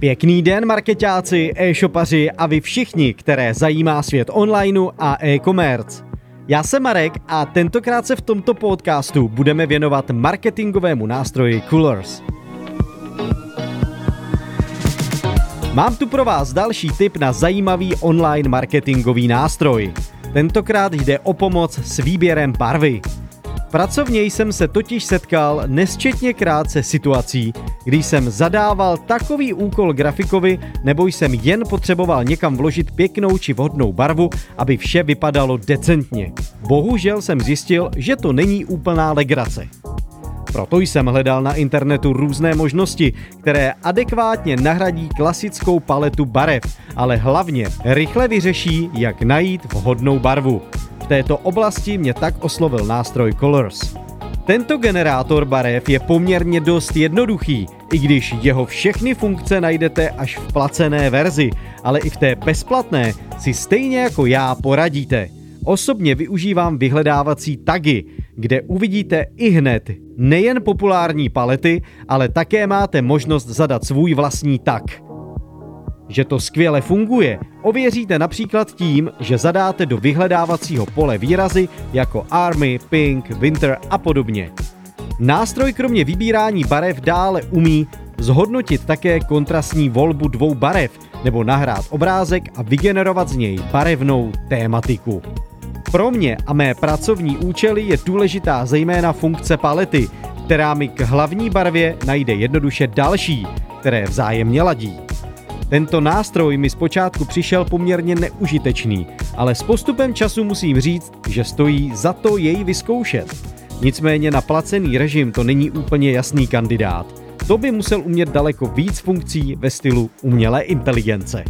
Pěkný den, marketáci, e-shopaři a vy všichni, které zajímá svět onlineu a e-commerce. Já jsem Marek a tentokrát se v tomto podcastu budeme věnovat marketingovému nástroji Coolers. Mám tu pro vás další tip na zajímavý online marketingový nástroj. Tentokrát jde o pomoc s výběrem barvy. Pracovně jsem se totiž setkal nesčetněkrát se situací, kdy jsem zadával takový úkol grafikovi, nebo jsem jen potřeboval někam vložit pěknou či vhodnou barvu, aby vše vypadalo decentně. Bohužel jsem zjistil, že to není úplná legrace. Proto jsem hledal na internetu různé možnosti, které adekvátně nahradí klasickou paletu barev, ale hlavně rychle vyřeší, jak najít vhodnou barvu této oblasti mě tak oslovil nástroj Colors. Tento generátor barev je poměrně dost jednoduchý, i když jeho všechny funkce najdete až v placené verzi, ale i v té bezplatné si stejně jako já poradíte. Osobně využívám vyhledávací tagy, kde uvidíte i hned nejen populární palety, ale také máte možnost zadat svůj vlastní tag. Že to skvěle funguje, ověříte například tím, že zadáte do vyhledávacího pole výrazy jako Army, Pink, Winter a podobně. Nástroj kromě vybírání barev dále umí zhodnotit také kontrastní volbu dvou barev nebo nahrát obrázek a vygenerovat z něj barevnou tématiku. Pro mě a mé pracovní účely je důležitá zejména funkce palety, která mi k hlavní barvě najde jednoduše další, které vzájemně ladí. Tento nástroj mi zpočátku přišel poměrně neužitečný, ale s postupem času musím říct, že stojí za to jej vyzkoušet. Nicméně na placený režim to není úplně jasný kandidát. To by musel umět daleko víc funkcí ve stylu umělé inteligence.